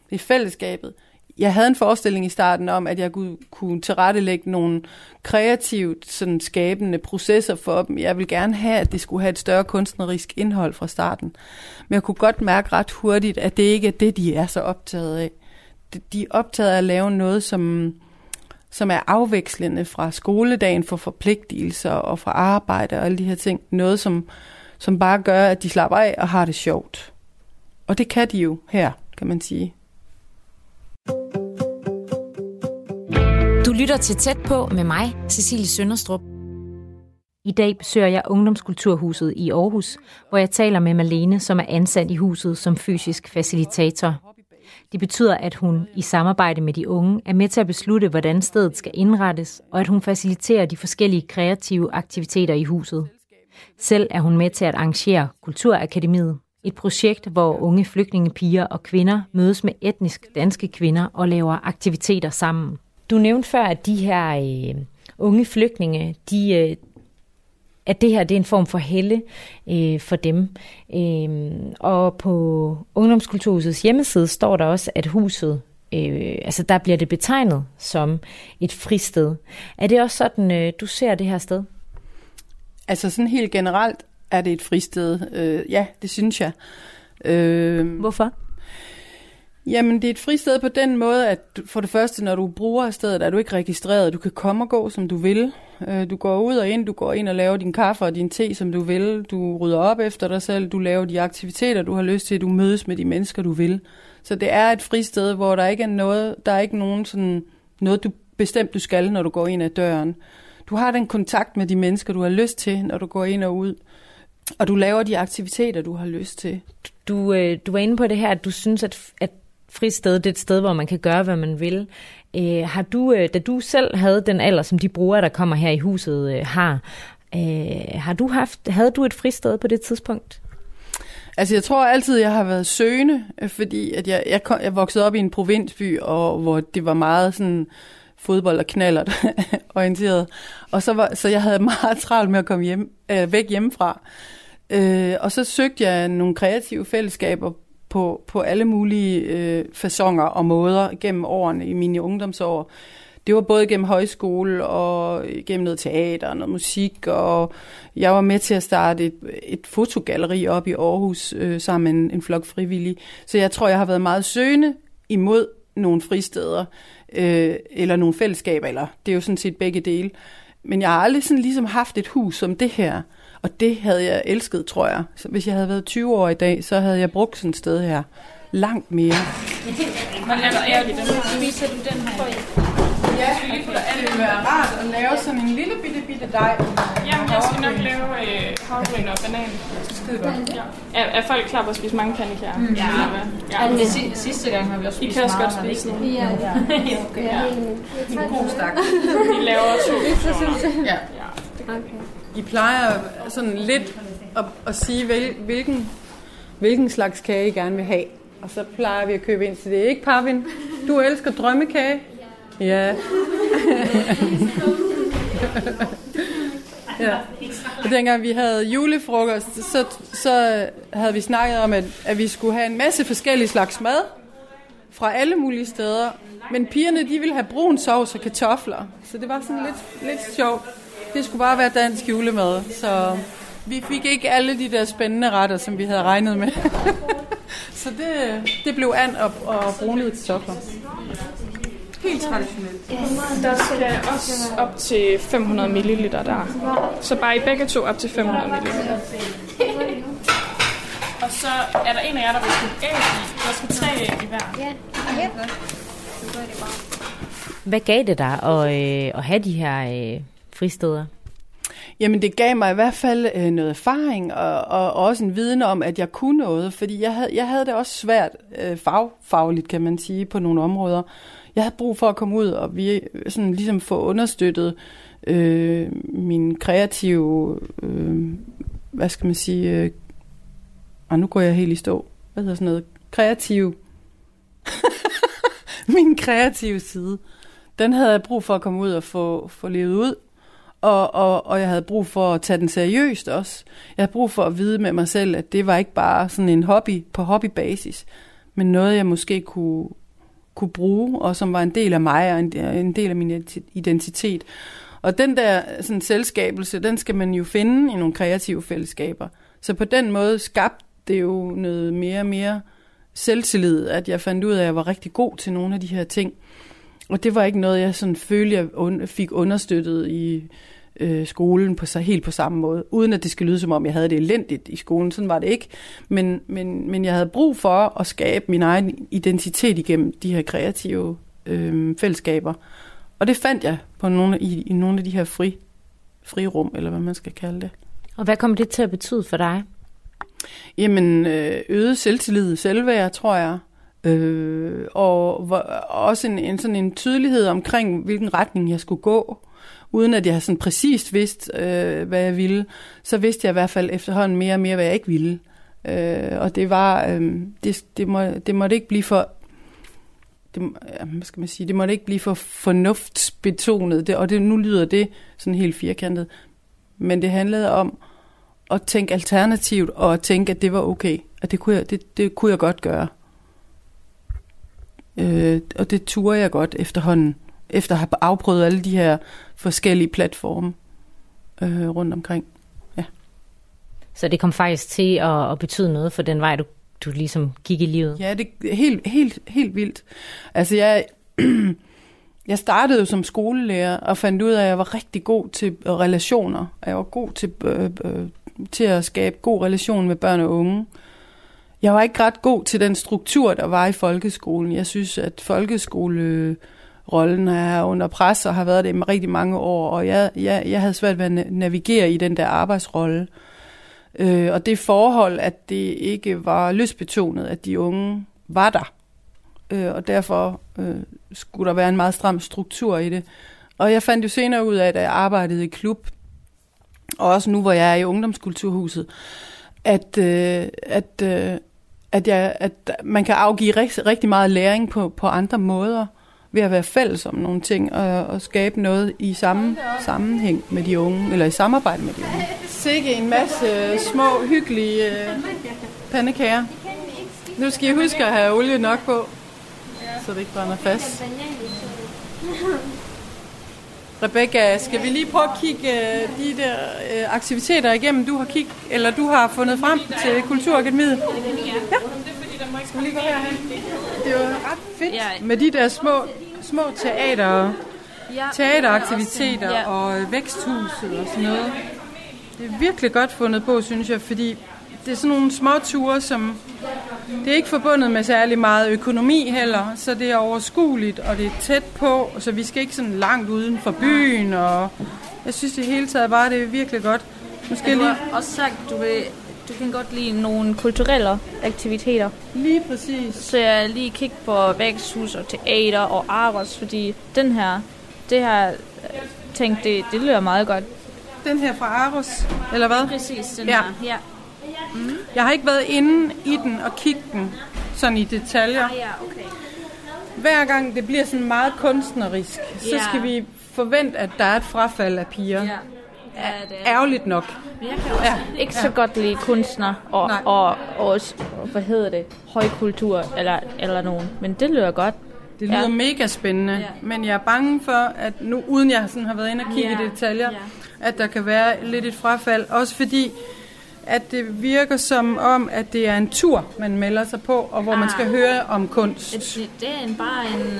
det er fællesskabet. Jeg havde en forestilling i starten om, at jeg kunne, kunne tilrettelægge nogle kreativt sådan skabende processer for dem. Jeg vil gerne have, at det skulle have et større kunstnerisk indhold fra starten. Men jeg kunne godt mærke ret hurtigt, at det ikke er det, de er så optaget af. De er optaget af at lave noget, som, som er afvekslende fra skoledagen for forpligtelser og fra arbejde og alle de her ting. Noget, som, som bare gør, at de slapper af og har det sjovt. Og det kan de jo her, kan man sige. Du lytter til Tæt på med mig, Cecilie Sønderstrup. I dag besøger jeg Ungdomskulturhuset i Aarhus, hvor jeg taler med Malene, som er ansat i huset som fysisk facilitator. Det betyder, at hun i samarbejde med de unge er med til at beslutte, hvordan stedet skal indrettes, og at hun faciliterer de forskellige kreative aktiviteter i huset. Selv er hun med til at arrangere Kulturakademiet, et projekt, hvor unge flygtningepiger og kvinder mødes med etnisk danske kvinder og laver aktiviteter sammen. Du nævnte før, at de her øh, unge flygtninge, de, øh, at det her det er en form for helle øh, for dem. Øh, og på Ungdomskulturhusets hjemmeside står der også, at huset, øh, altså der bliver det betegnet som et fristed. Er det også sådan, øh, du ser det her sted? Altså sådan helt generelt er det et fristed. Øh, ja, det synes jeg. Øh, Hvorfor? Jamen, det er et fristed på den måde, at for det første, når du bruger stedet, er du ikke registreret. Du kan komme og gå, som du vil. Øh, du går ud og ind, du går ind og laver din kaffe og din te, som du vil. Du rydder op efter dig selv, du laver de aktiviteter, du har lyst til. Du mødes med de mennesker, du vil. Så det er et fristed, hvor der ikke er noget, der er ikke nogen sådan, noget, du bestemt du skal, når du går ind ad døren. Du har den kontakt med de mennesker, du har lyst til, når du går ind og ud. Og du laver de aktiviteter, du har lyst til. Du, øh, du var inde på det her, at du synes, at, at fristed, det er et sted, hvor man kan gøre, hvad man vil. Øh, har du, øh, da du selv havde den alder, som de brugere, der kommer her i huset, øh, har, øh, har du haft, havde du et fristed på det tidspunkt? Altså, jeg tror altid, jeg har været søgende, øh, fordi at jeg, jeg, kom, jeg voksede op i en provinsby, og hvor det var meget sådan fodbold og knallert orienteret. Og så, var, så jeg havde meget travlt med at komme hjem, øh, væk hjemmefra. Øh, og så søgte jeg nogle kreative fællesskaber på, på alle mulige øh, fasonger og måder gennem årene i mine ungdomsår. Det var både gennem højskole og gennem noget teater og noget musik, og jeg var med til at starte et, et fotogalleri op i Aarhus øh, sammen med en, en flok frivillige. Så jeg tror, jeg har været meget søgende imod nogle fristeder, øh, eller nogle fællesskaber, eller det er jo sådan set begge dele. Men jeg har aldrig sådan ligesom haft et hus som det her. Og det havde jeg elsket, tror jeg. Så hvis jeg havde været 20 år i dag, så havde jeg brugt sådan et sted her langt mere. Men er der ærgerligt, den her? Spiser du den her? Ja, det kunne være rart at lave sådan en lille bitte bitte dej. Jamen, jeg skal nok lave øh, havgryn og banan. Skide godt. Ja. Er, er folk klar på at spise mange pandekager? Mm. Ja. ja. ja. Det sidste gang har vi også spist I kan også godt spise noget. Ja, ja. okay. ja. En god stak. Vi laver to Ja. ja. Okay. I plejer sådan lidt at, at sige, hvil, hvilken, hvilken slags kage I gerne vil have. Og så plejer vi at købe ind til det. Ikke, Parvin? Du elsker drømmekage? Ja. ja. Og dengang vi havde julefrokost, så, så havde vi snakket om, at, at vi skulle have en masse forskellige slags mad fra alle mulige steder. Men pigerne, de ville have brun sovs og kartofler. Så det var sådan lidt, lidt sjovt. Det skulle bare være dansk julemad. Så vi fik ikke alle de der spændende retter, som vi havde regnet med. så det, det blev and og, og brunede kartofler. Helt traditionelt. Der skal også op til 500 ml der. Så bare i begge to op til 500 ml. Og så er der en af jer, der vil putte æg i. Der skal tre æg i hver. Ja. ja. Hvad gav det dig at, øh, at have de her øh, fristeder? Jamen det gav mig i hvert fald øh, noget erfaring og, og, og også en viden om, at jeg kunne noget, fordi jeg havde, jeg havde det også svært øh, fag, fagligt, kan man sige, på nogle områder. Jeg havde brug for at komme ud og vi, sådan ligesom få understøttet øh, min kreative, øh, hvad skal man sige, øh, og nu går jeg helt i stå, hvad hedder sådan noget, kreativ, min kreative side. Den havde jeg brug for at komme ud og få, få levet ud og, og, og jeg havde brug for at tage den seriøst også. Jeg havde brug for at vide med mig selv, at det var ikke bare sådan en hobby på hobbybasis, men noget, jeg måske kunne, kunne bruge, og som var en del af mig, og en, en del af min identitet. Og den der sådan, selskabelse, den skal man jo finde i nogle kreative fællesskaber. Så på den måde skabte det jo noget mere og mere selvtillid, at jeg fandt ud af, at jeg var rigtig god til nogle af de her ting og det var ikke noget, jeg sådan følte, jeg un- fik understøttet i øh, skolen på sig helt på samme måde, uden at det skal lyde som om, jeg havde det elendigt i skolen. Sådan var det ikke. Men, men, men jeg havde brug for at skabe min egen identitet igennem de her kreative øh, fællesskaber. Og det fandt jeg på nogle, i, i nogle af de her fri, frirum, eller hvad man skal kalde det. Og hvad kommer det til at betyde for dig? Jamen, øh, øget selvtillid, selvværd, tror jeg. Øh, og hvor, også en, en, sådan en tydelighed omkring, hvilken retning jeg skulle gå. Uden at jeg sådan præcist vidste, øh, hvad jeg ville, så vidste jeg i hvert fald efterhånden mere og mere, hvad jeg ikke ville. Øh, og det var, øh, det, det, må, det måtte ikke blive for det, hvad skal man sige, det måtte ikke blive for fornuftsbetonet, det, og det, nu lyder det sådan helt firkantet. Men det handlede om at tænke alternativt, og at tænke, at det var okay, at det kunne jeg, det, det kunne jeg godt gøre. Øh, og det turde jeg godt efterhånden, efter at have afprøvet alle de her forskellige platforme øh, rundt omkring. Ja. Så det kom faktisk til at, at betyde noget for den vej, du, du ligesom gik i livet? Ja, det er helt, helt, helt vildt. Altså jeg, jeg startede jo som skolelærer og fandt ud af, at jeg var rigtig god til relationer. Jeg var god til, øh, øh, til at skabe god relation med børn og unge. Jeg var ikke ret god til den struktur, der var i folkeskolen. Jeg synes, at folkeskolerollen er under pres og har været det i rigtig mange år, og jeg, jeg, jeg havde svært ved at navigere i den der arbejdsrolle. Øh, og det forhold, at det ikke var lystbetonet, at de unge var der. Øh, og derfor øh, skulle der være en meget stram struktur i det. Og jeg fandt jo senere ud af, at jeg arbejdede i klub, og også nu, hvor jeg er i ungdomskulturhuset, at, øh, at, øh, at, jeg, at man kan afgive rigtig, rigtig meget læring på, på andre måder ved at være fælles om nogle ting og, og skabe noget i samme sammenhæng med de unge, eller i samarbejde med de unge. Sikke en masse øh, små, hyggelige øh, pandekager. Nu skal I huske at have olie nok på, så det ikke brænder fast. Rebecca, skal vi lige prøve at kigge øh, de der øh, aktiviteter igennem, du har kigget, eller du har fundet frem til Kulturakademiet? Ja. Skal vi lige gå herhen? Det er jo ret fedt med de der små, små teater, teateraktiviteter og væksthuset og sådan noget. Det er virkelig godt fundet på, synes jeg, fordi det er sådan nogle små ture, som det er ikke forbundet med særlig meget økonomi heller, så det er overskueligt, og det er tæt på, så vi skal ikke sådan langt uden for byen, og jeg synes det hele taget bare, det er virkelig godt. Måske du har også sagt, du vil du kan godt lide nogle kulturelle aktiviteter. Lige præcis. Så jeg lige kigge på væksthus og teater og Aros, fordi den her, det her ting, det, det lyder meget godt. Den her fra Aros, eller hvad? Præcis, den ja. her. Ja. Mm. Jeg har ikke været inde i den og kigge den sådan i detaljer. Ah, ja, okay. Hver gang det bliver sådan meget kunstnerisk, så ja. skal vi forvente, at der er et frafald af piger. Ja. Ja, er ærgerligt nok. Jeg kan også ja. ikke så godt lide kunstner og, og, og, og, hvad hedder det, højkultur eller, eller nogen. Men det lyder godt. Det lyder ja. mega spændende, ja. men jeg er bange for, at nu, uden jeg sådan har været inde og kigge ja. i detaljer, ja. at der kan være lidt et frafald. Også fordi, at det virker som om, at det er en tur, man melder sig på, og hvor ah. man skal høre om kunst. Det, det er en, bare en,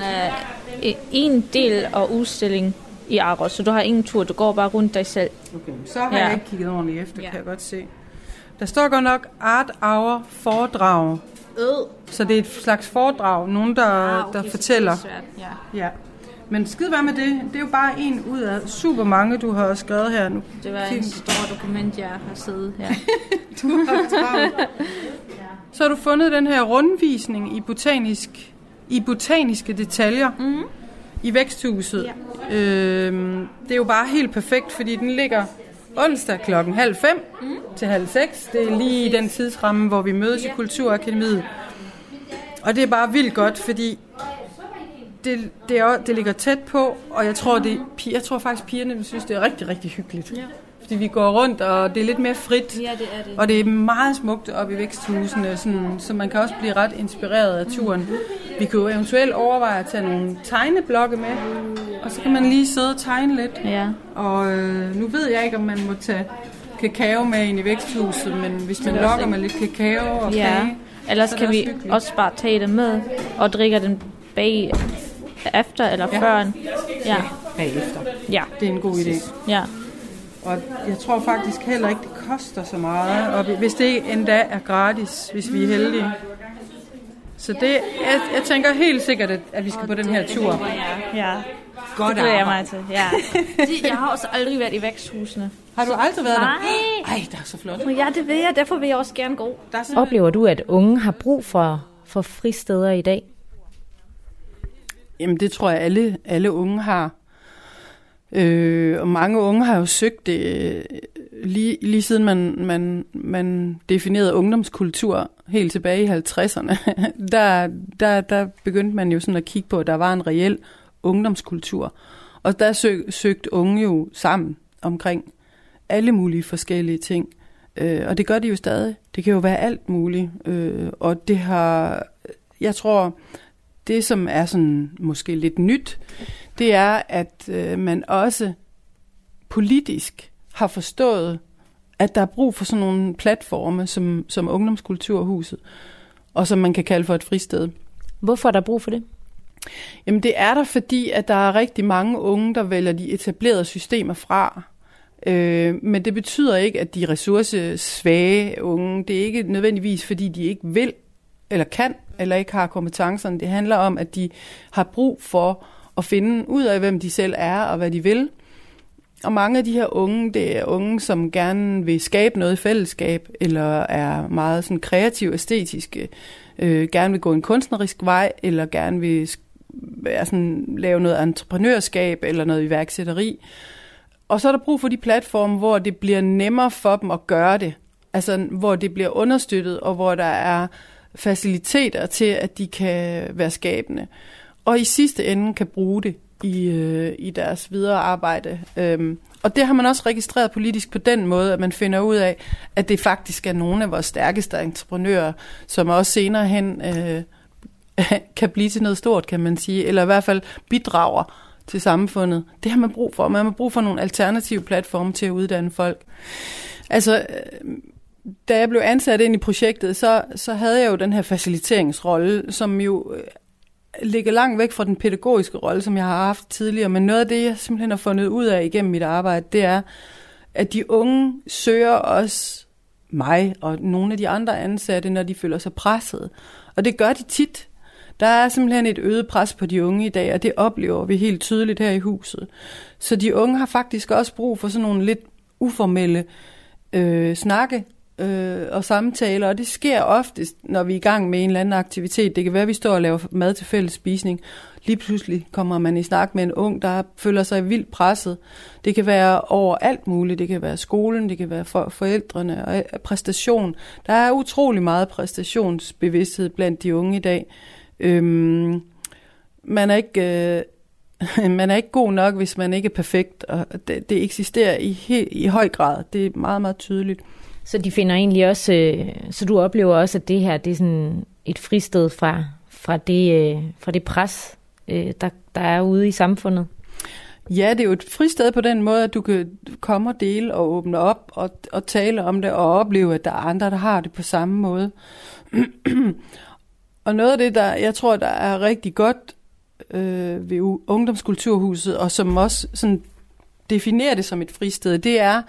uh, en del af udstilling i Aros, så du har ingen tur, du går bare rundt dig selv. Okay, så har ja. jeg ikke kigget ordentligt efter, ja. kan jeg godt se. Der står godt nok Art Hour foredrag. Øh. Så det er et slags foredrag, nogen der, ah, okay, der fortæller. Ja. ja. Men skid hvad med det? Det er jo bare en ud af super mange, du har skrevet her nu. Det var en stor dokument, jeg har siddet her. du har Så har du fundet den her rundvisning i, botanisk, i botaniske detaljer mm-hmm. i væksthuset. Ja. Øhm, det er jo bare helt perfekt, fordi den ligger onsdag klokken halv fem mm. til halv seks. Det er lige i den tidsramme, hvor vi mødes ja. i Kulturakademiet. Og det er bare vildt godt, fordi det, det, er, det ligger tæt på, og jeg tror, det, jeg tror faktisk, pigerne synes, det er rigtig, rigtig hyggeligt. Ja. Fordi vi går rundt, og det er lidt mere frit. Ja, det er det. Og det er meget smukt oppe i væksthusene, sådan, så man kan også blive ret inspireret af turen. Vi kan jo eventuelt overveje at tage nogle tegneblokke med, og så kan man lige sidde og tegne lidt. Ja. Og øh, nu ved jeg ikke, om man må tage kakao med ind i væksthuset, men hvis man lokker med lidt kakao og ja. kage, Ellers kan vi hyggeligt. også bare tage det med og drikke den bag efter eller ja. før? Ja. Bagefter. Ja. Det er en god idé. Ja. Og jeg tror faktisk heller ikke, det koster så meget. Og hvis det endda er gratis, hvis vi er heldige. Så det, jeg, jeg tænker helt sikkert, at, at vi skal på den her tur. Ja. Godt det jeg mig til. Ja. jeg har også aldrig været i væksthusene. Har du aldrig været Nej. der? Ej, der er så flot. Ja, det vil jeg. Derfor vil jeg også gerne gå. Der er simpelthen... Oplever du, at unge har brug for, for fristeder i dag? Jamen, det tror jeg, alle, alle unge har. Øh, og mange unge har jo søgt det, lige, lige siden man, man, man definerede ungdomskultur helt tilbage i 50'erne. der, der, der begyndte man jo sådan at kigge på, at der var en reel ungdomskultur. Og der søg, søgte unge jo sammen omkring alle mulige forskellige ting. Øh, og det gør de jo stadig. Det kan jo være alt muligt. Øh, og det har, jeg tror, det som er sådan måske lidt nyt, det er, at øh, man også politisk har forstået, at der er brug for sådan nogle platforme som, som Ungdomskulturhuset, og som man kan kalde for et fristed. Hvorfor er der brug for det? Jamen det er der, fordi at der er rigtig mange unge, der vælger de etablerede systemer fra. Øh, men det betyder ikke, at de ressourcesvage unge, det er ikke nødvendigvis, fordi de ikke vil, eller kan, eller ikke har kompetencerne. Det handler om, at de har brug for at finde ud af, hvem de selv er og hvad de vil. Og mange af de her unge, det er unge, som gerne vil skabe noget i fællesskab, eller er meget sådan kreative, æstetiske, øh, gerne vil gå en kunstnerisk vej, eller gerne vil være sådan, lave noget entreprenørskab eller noget iværksætteri. Og så er der brug for de platforme, hvor det bliver nemmere for dem at gøre det. Altså, hvor det bliver understøttet, og hvor der er faciliteter til, at de kan være skabende. Og i sidste ende kan bruge det i, øh, i deres videre arbejde. Øhm, og det har man også registreret politisk på den måde, at man finder ud af, at det faktisk er nogle af vores stærkeste entreprenører, som også senere hen øh, kan blive til noget stort, kan man sige, eller i hvert fald bidrager til samfundet. Det har man brug for. Man har brug for nogle alternative platforme til at uddanne folk. Altså, øh, da jeg blev ansat ind i projektet, så, så havde jeg jo den her faciliteringsrolle, som jo øh, ligger langt væk fra den pædagogiske rolle, som jeg har haft tidligere. Men noget af det, jeg simpelthen har fundet ud af igennem mit arbejde, det er, at de unge søger også mig og nogle af de andre ansatte, når de føler sig presset. Og det gør de tit. Der er simpelthen et øget pres på de unge i dag, og det oplever vi helt tydeligt her i huset. Så de unge har faktisk også brug for sådan nogle lidt uformelle øh, snakke øh, og samtaler, og det sker oftest, når vi er i gang med en eller anden aktivitet. Det kan være, at vi står og laver mad til fælles spisning. Lige pludselig kommer man i snak med en ung, der føler sig vildt presset. Det kan være over alt muligt. Det kan være skolen, det kan være for forældrene og øh, præstation. Der er utrolig meget præstationsbevidsthed blandt de unge i dag. Øhm, man er ikke... Øh, man er ikke god nok, hvis man ikke er perfekt, og det, det eksisterer i, he, i høj grad. Det er meget, meget tydeligt. Så de finder egentlig også, øh, så du oplever også, at det her det er sådan et fristed fra, fra, det, øh, fra det pres, øh, der, der er ude i samfundet? Ja, det er jo et fristed på den måde, at du kan komme og dele og åbne op og, og tale om det og opleve, at der er andre, der har det på samme måde. og noget af det, der jeg tror, der er rigtig godt øh, ved Ungdomskulturhuset, og som også sådan definerer det som et fristed, det er,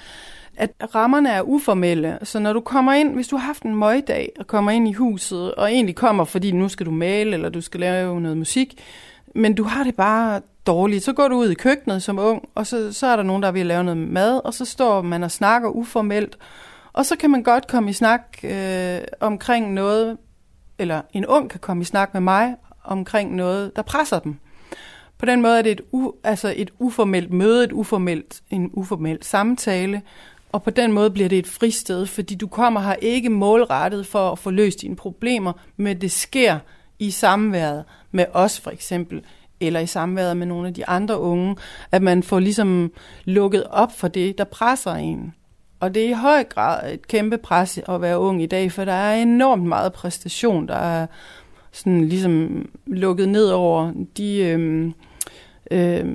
at rammerne er uformelle. Så når du kommer ind, hvis du har haft en møgdag og kommer ind i huset, og egentlig kommer, fordi nu skal du male, eller du skal lave noget musik, men du har det bare dårligt, så går du ud i køkkenet som ung, og så, så er der nogen, der vil lave noget mad, og så står man og snakker uformelt, og så kan man godt komme i snak øh, omkring noget, eller en ung kan komme i snak med mig omkring noget, der presser dem. På den måde er det et, u, altså et uformelt møde, et uformelt, en uformel samtale, og på den måde bliver det et fristed, fordi du kommer her ikke målrettet for at få løst dine problemer, men det sker i samværet med os for eksempel, eller i samværet med nogle af de andre unge, at man får ligesom lukket op for det, der presser en. Og det er i høj grad et kæmpe pres at være ung i dag, for der er enormt meget præstation, der er sådan ligesom lukket ned over de øh, øh,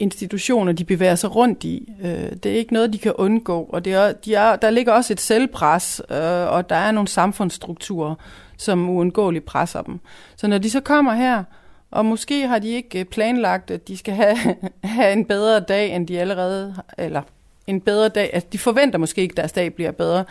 institutioner, de bevæger sig rundt i. Øh, det er ikke noget, de kan undgå, og det er, de er, der ligger også et selvpres, øh, og der er nogle samfundsstrukturer, som uundgåeligt presser dem. Så når de så kommer her Og måske har de ikke øh, planlagt, at de skal have, have en bedre dag, end de allerede, eller en bedre dag, at de forventer måske ikke, at deres dag bliver bedre.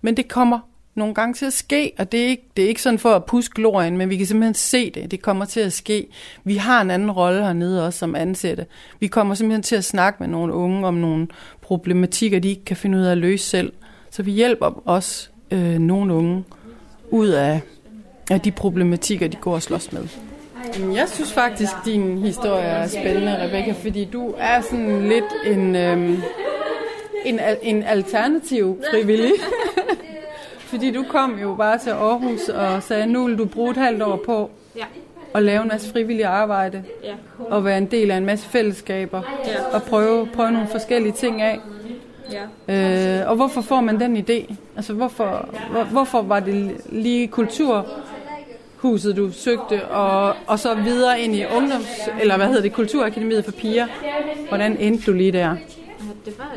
Men det kommer nogle gange til at ske, og det er, ikke, det er ikke sådan for at puske glorien, men vi kan simpelthen se det. Det kommer til at ske. Vi har en anden rolle hernede også som ansatte. Vi kommer simpelthen til at snakke med nogle unge om nogle problematikker, de ikke kan finde ud af at løse selv. Så vi hjælper også øh, nogle unge ud af, af de problematikker, de går og slås med. Jeg synes faktisk, din historie er spændende, Rebecca, fordi du er sådan lidt en, øhm, en, en alternativ frivillig fordi du kom jo bare til Aarhus og sagde, nu vil du bruge et halvt år på ja. at lave en masse frivillig arbejde. Ja. Og være en del af en masse fællesskaber. Ja. Og prøve, prøve nogle forskellige ting af. Ja. Øh, og hvorfor får man den idé? Altså hvorfor, hvor, hvorfor var det lige kulturhuset, du søgte, og, og så videre ind i ungdoms, eller hvad hedder det, Kulturakademiet for piger? Hvordan endte du lige der? Det var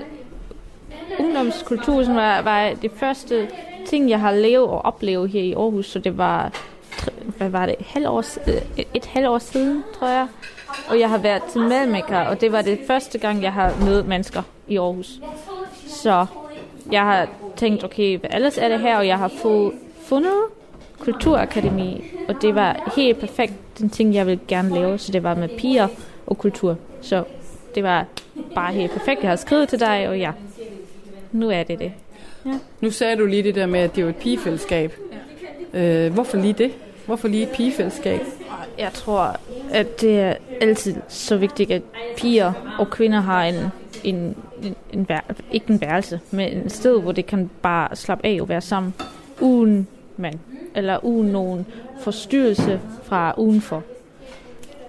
ungdomskultur, som var, var det første ting, jeg har levet og oplevet her i Aarhus, så det var, hvad var det, halv år, øh, et halvt år siden, tror jeg. Og jeg har været til madmaker, og det var det første gang, jeg har mødt mennesker i Aarhus. Så jeg har tænkt, okay, hvad ellers er det her, og jeg har fået fundet Kulturakademi, og det var helt perfekt den ting, jeg ville gerne lave, så det var med piger og kultur. Så det var bare helt perfekt. Jeg har skrevet til dig, og ja, nu er det det. Ja. Nu sagde du lige det der med, at det er et pigefællesskab. Ja. Øh, hvorfor lige det? Hvorfor lige et pigefællesskab? Jeg tror, at det er altid så vigtigt, at piger og kvinder har en, en, en, en vær, ikke en værelse, men et sted, hvor det kan bare slappe af og være sammen, uden mand, eller uden nogen forstyrrelse fra udenfor.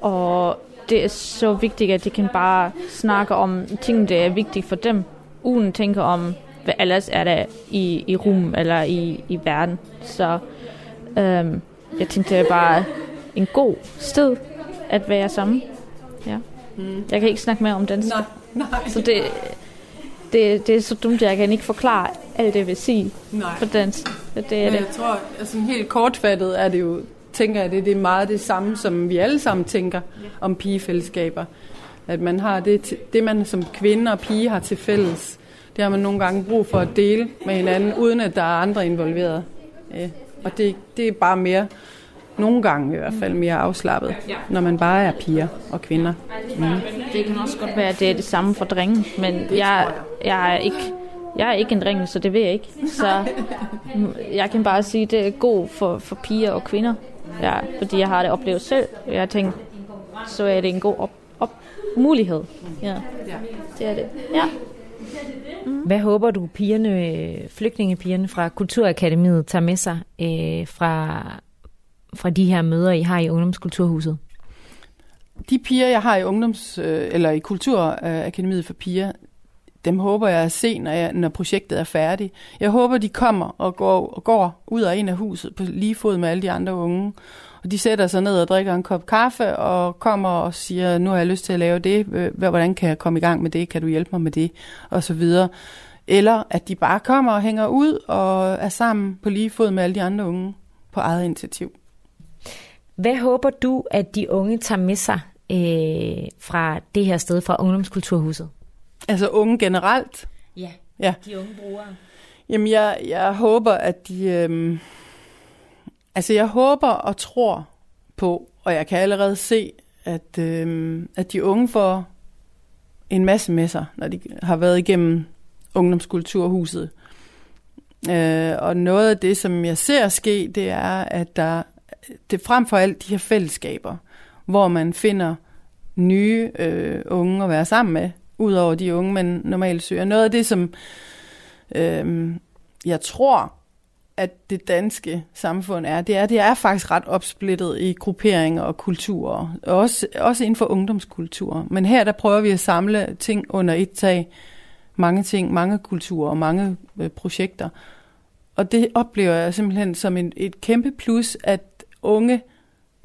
Og det er så vigtigt, at de kan bare snakke om ting, der er vigtige for dem, uden tænke om, hvad ellers er der i, i rum eller i, i verden. Så øhm, jeg tænkte, det er bare en god sted at være sammen. Ja. Mm. Jeg kan ikke snakke mere om den. Nej, nej. Så det, det, det er så dumt, at jeg kan ikke forklare alt det, jeg vil sige nej. på dansk. Det, det er Men jeg det. tror, altså helt kortfattet er det jo, tænker jeg, det, det er meget det samme, som vi alle sammen tænker om pigefællesskaber. At man har det, det, man som kvinde og pige har til fælles, det har man nogle gange brug for at dele med hinanden, uden at der er andre involveret. Ja. Og det, det er bare mere, nogle gange i hvert fald, mere afslappet, når man bare er piger og kvinder. Mm. Det kan også godt være, at det er det samme for drenge, men jeg, jeg er ikke... Jeg er ikke en dreng, så det ved jeg ikke. Så jeg kan bare sige, at det er god for, for piger og kvinder. Ja, fordi jeg har det oplevet selv. Jeg tænker, så er det en god op, op mulighed. Ja, det er det. Ja. Mm. Hvad håber du, pigerne, flygtningepigerne fra Kulturakademiet tager med sig øh, fra, fra de her møder, I har i Ungdomskulturhuset? De piger, jeg har i ungdoms, øh, eller i Kulturakademiet for piger, dem håber jeg at se, når, jeg, når projektet er færdigt. Jeg håber, de kommer og går, og går ud og ind af huset på lige fod med alle de andre unge. Og de sætter sig ned og drikker en kop kaffe og kommer og siger, nu har jeg lyst til at lave det, hvordan kan jeg komme i gang med det, kan du hjælpe mig med det, og så videre. Eller at de bare kommer og hænger ud og er sammen på lige fod med alle de andre unge på eget initiativ. Hvad håber du, at de unge tager med sig øh, fra det her sted, fra Ungdomskulturhuset? Altså unge generelt? Ja, ja. de unge brugere. Jamen, jeg, jeg håber, at de... Øh, altså, jeg håber og tror på, og jeg kan allerede se, at, øh, at de unge får en masse med sig, når de har været igennem ungdomskulturhuset. Øh, og noget af det, som jeg ser ske, det er, at der det frem for alt de her fællesskaber, hvor man finder nye øh, unge at være sammen med, udover de unge, man normalt søger. Noget af det, som øh, jeg tror, at det danske samfund er, det er, det er faktisk ret opsplittet i grupperinger og kulturer, også, også inden for ungdomskultur. Men her der prøver vi at samle ting under et tag, mange ting, mange kulturer og mange øh, projekter. Og det oplever jeg simpelthen som en, et kæmpe plus, at unge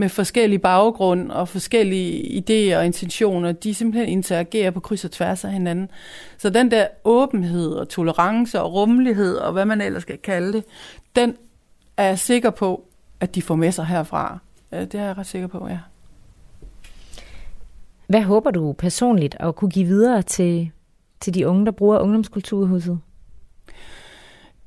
med forskellige baggrund og forskellige idéer og intentioner, de simpelthen interagerer på kryds og tværs af hinanden. Så den der åbenhed og tolerance og rummelighed og hvad man ellers skal kalde det, den er jeg sikker på, at de får med sig herfra. Det er jeg ret sikker på, ja. Hvad håber du personligt at kunne give videre til, til de unge, der bruger ungdomskulturhuset?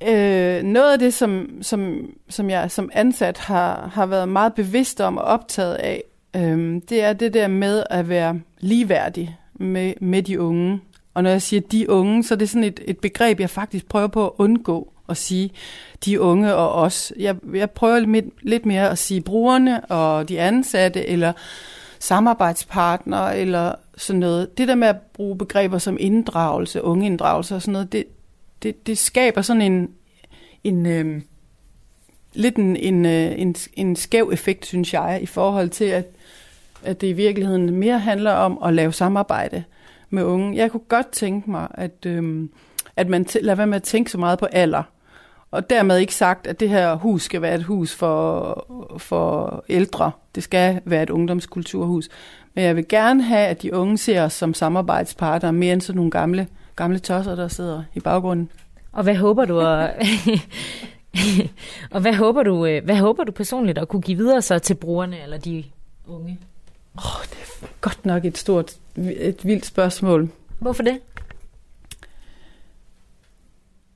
Øh, noget af det, som, som, som jeg som ansat har, har været meget bevidst om og optaget af, øh, det er det der med at være ligeværdig med, med de unge. Og når jeg siger de unge, så er det sådan et, et begreb, jeg faktisk prøver på at undgå at sige de unge og os. Jeg, jeg prøver lidt, lidt mere at sige brugerne og de ansatte, eller samarbejdspartnere, eller sådan noget. Det der med at bruge begreber som inddragelse, ungeinddragelse og sådan noget, det, det, det skaber sådan en, en øh, lidt en, en, øh, en, en skæv effekt, synes jeg, i forhold til, at, at det i virkeligheden mere handler om at lave samarbejde med unge. Jeg kunne godt tænke mig, at, øh, at man t- lader være med at tænke så meget på alder. Og dermed ikke sagt, at det her hus skal være et hus for, for ældre. Det skal være et ungdomskulturhus. Men jeg vil gerne have, at de unge ser os som samarbejdspartnere, mere end sådan nogle gamle, gamle tosser, der sidder i baggrunden. Og hvad håber du at, og hvad håber du, øh, hvad håber du personligt at kunne give videre så til brugerne eller de unge? Oh, det er godt nok et stort, et vildt spørgsmål. Hvorfor det?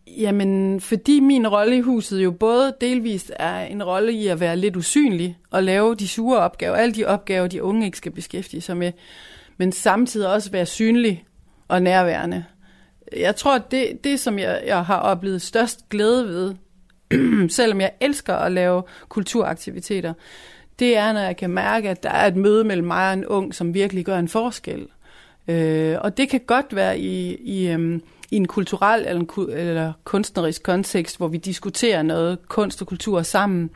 Jamen, fordi min rolle i huset jo både delvist er en rolle i at være lidt usynlig og lave de sure opgaver, alle de opgaver, de unge ikke skal beskæftige sig med, men samtidig også være synlig og nærværende. Jeg tror, det, det som jeg, jeg har oplevet størst glæde ved, selvom jeg elsker at lave kulturaktiviteter, det er, når jeg kan mærke, at der er et møde mellem mig og en ung, som virkelig gør en forskel. Øh, og det kan godt være i, i, øhm, i en kulturel eller, en, eller kunstnerisk kontekst, hvor vi diskuterer noget kunst og kultur sammen,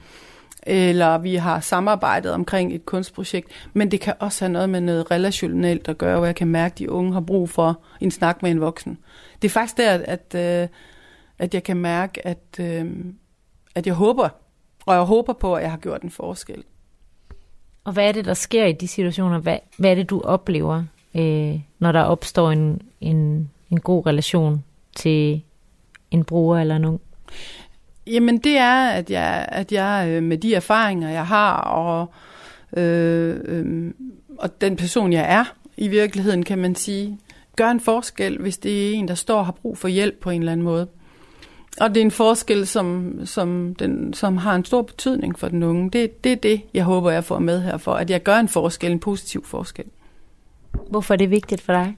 eller vi har samarbejdet omkring et kunstprojekt, men det kan også have noget med noget relationelt at gøre, hvor jeg kan mærke, at de unge har brug for en snak med en voksen. Det er faktisk der, at, at, at jeg kan mærke, at, øh, at jeg håber, og jeg håber på, at jeg har gjort en forskel. Og hvad er det, der sker i de situationer? Hvad, hvad er det, du oplever, øh, når der opstår en, en, en god relation til en bruger eller nogen? Jamen det er, at jeg, at jeg øh, med de erfaringer, jeg har, og, øh, øh, og den person, jeg er, i virkeligheden kan man sige, gør en forskel, hvis det er en, der står og har brug for hjælp på en eller anden måde. Og det er en forskel, som, som, den, som har en stor betydning for den unge. Det, det er det, jeg håber, jeg får med her for, at jeg gør en forskel, en positiv forskel. Hvorfor er det vigtigt for dig?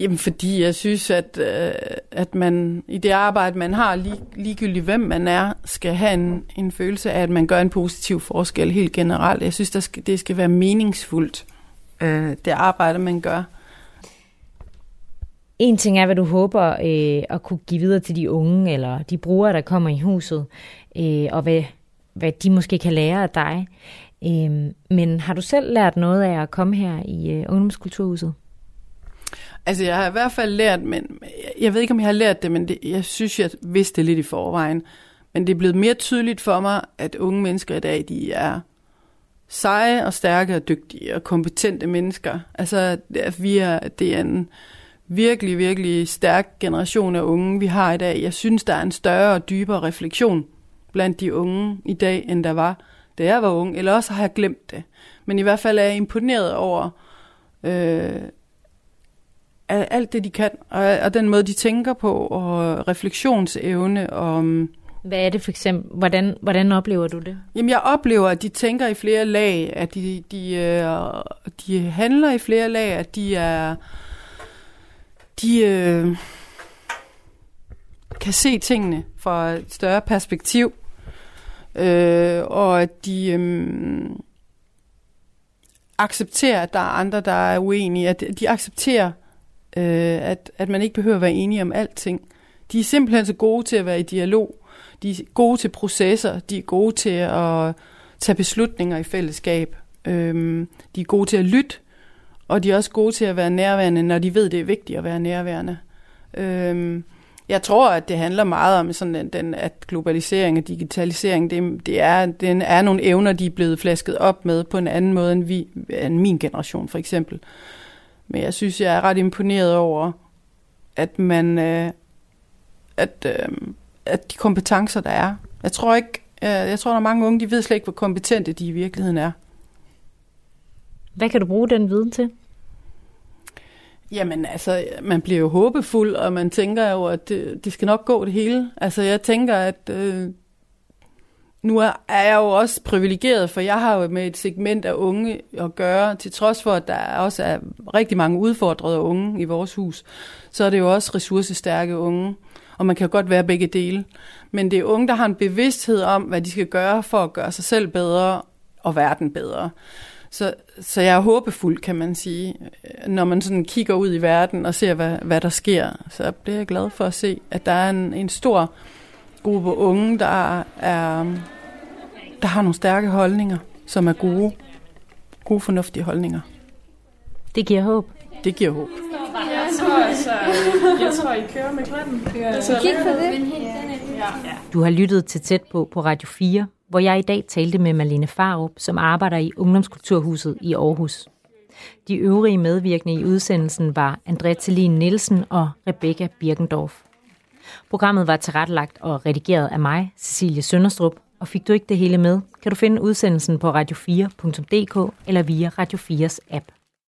Jamen, fordi jeg synes, at, øh, at man i det arbejde, man har, lig, ligegyldigt hvem man er, skal have en, en følelse af, at man gør en positiv forskel helt generelt. Jeg synes, der skal, det skal være meningsfuldt, øh, det arbejde, man gør. En ting er, hvad du håber øh, at kunne give videre til de unge, eller de brugere, der kommer i huset, øh, og hvad, hvad de måske kan lære af dig. Øh, men har du selv lært noget af at komme her i øh, Ungdomskulturhuset? Altså, jeg har i hvert fald lært, men jeg ved ikke, om jeg har lært det, men det, jeg synes, jeg vidste det lidt i forvejen. Men det er blevet mere tydeligt for mig, at unge mennesker i dag, de er seje og stærke og dygtige og kompetente mennesker. Altså, vi er, det er en virkelig, virkelig stærk generation af unge, vi har i dag. Jeg synes, der er en større og dybere refleksion blandt de unge i dag, end der var, da jeg var ung. Eller også har jeg glemt det. Men i hvert fald er jeg imponeret over øh, alt det, de kan, og, og den måde, de tænker på, og refleksionsevne. Og, Hvad er det for eksempel? Hvordan, hvordan oplever du det? Jamen, jeg oplever, at de tænker i flere lag, at de, de, øh, de handler i flere lag, at de er... De øh, kan se tingene fra et større perspektiv, øh, og at de... Øh, accepterer, at der er andre, der er uenige, at de accepterer øh, øh, at, at man ikke behøver at være enige om alting. De er simpelthen så gode til at være i dialog. De er gode til processer. De er gode til at tage beslutninger i fællesskab. Øh, de er gode til at lytte. Og de er også gode til at være nærværende, når de ved, det er vigtigt at være nærværende. Øh, jeg tror, at det handler meget om, sådan den, den, at globalisering og digitalisering, det, det er, den er nogle evner, de er blevet flasket op med på en anden måde end, vi, end min generation for eksempel. Men jeg synes, jeg er ret imponeret over, at man, øh, at, øh, at de kompetencer, der er. Jeg tror ikke, øh, jeg tror, der er mange unge, de ved slet ikke, hvor kompetente de i virkeligheden er. Hvad kan du bruge den viden til? Jamen altså, man bliver jo håbefuld, og man tænker jo, at det, det skal nok gå det hele. Altså jeg tænker, at øh, nu er, jeg jo også privilegeret, for jeg har jo med et segment af unge at gøre, til trods for, at der også er rigtig mange udfordrede unge i vores hus, så er det jo også ressourcestærke unge, og man kan godt være begge dele. Men det er unge, der har en bevidsthed om, hvad de skal gøre for at gøre sig selv bedre og verden bedre. Så, så jeg er håbefuld, kan man sige, når man sådan kigger ud i verden og ser, hvad, hvad der sker. Så bliver jeg glad for at se, at der er en, en stor gruppe unge, der, er, der har nogle stærke holdninger, som er gode, gode fornuftige holdninger. Det giver håb. Det giver håb. Jeg tror, altså, jeg tror, I kører med grønnen. Kig på det. Du har lyttet til Tæt på på Radio 4, hvor jeg i dag talte med Malene Farup, som arbejder i Ungdomskulturhuset i Aarhus. De øvrige medvirkende i udsendelsen var André Thelin Nielsen og Rebecca Birkendorf. Programmet var tilrettelagt og redigeret af mig, Cecilie Sønderstrup, og fik du ikke det hele med, kan du finde udsendelsen på radio4.dk eller via Radio 4's app.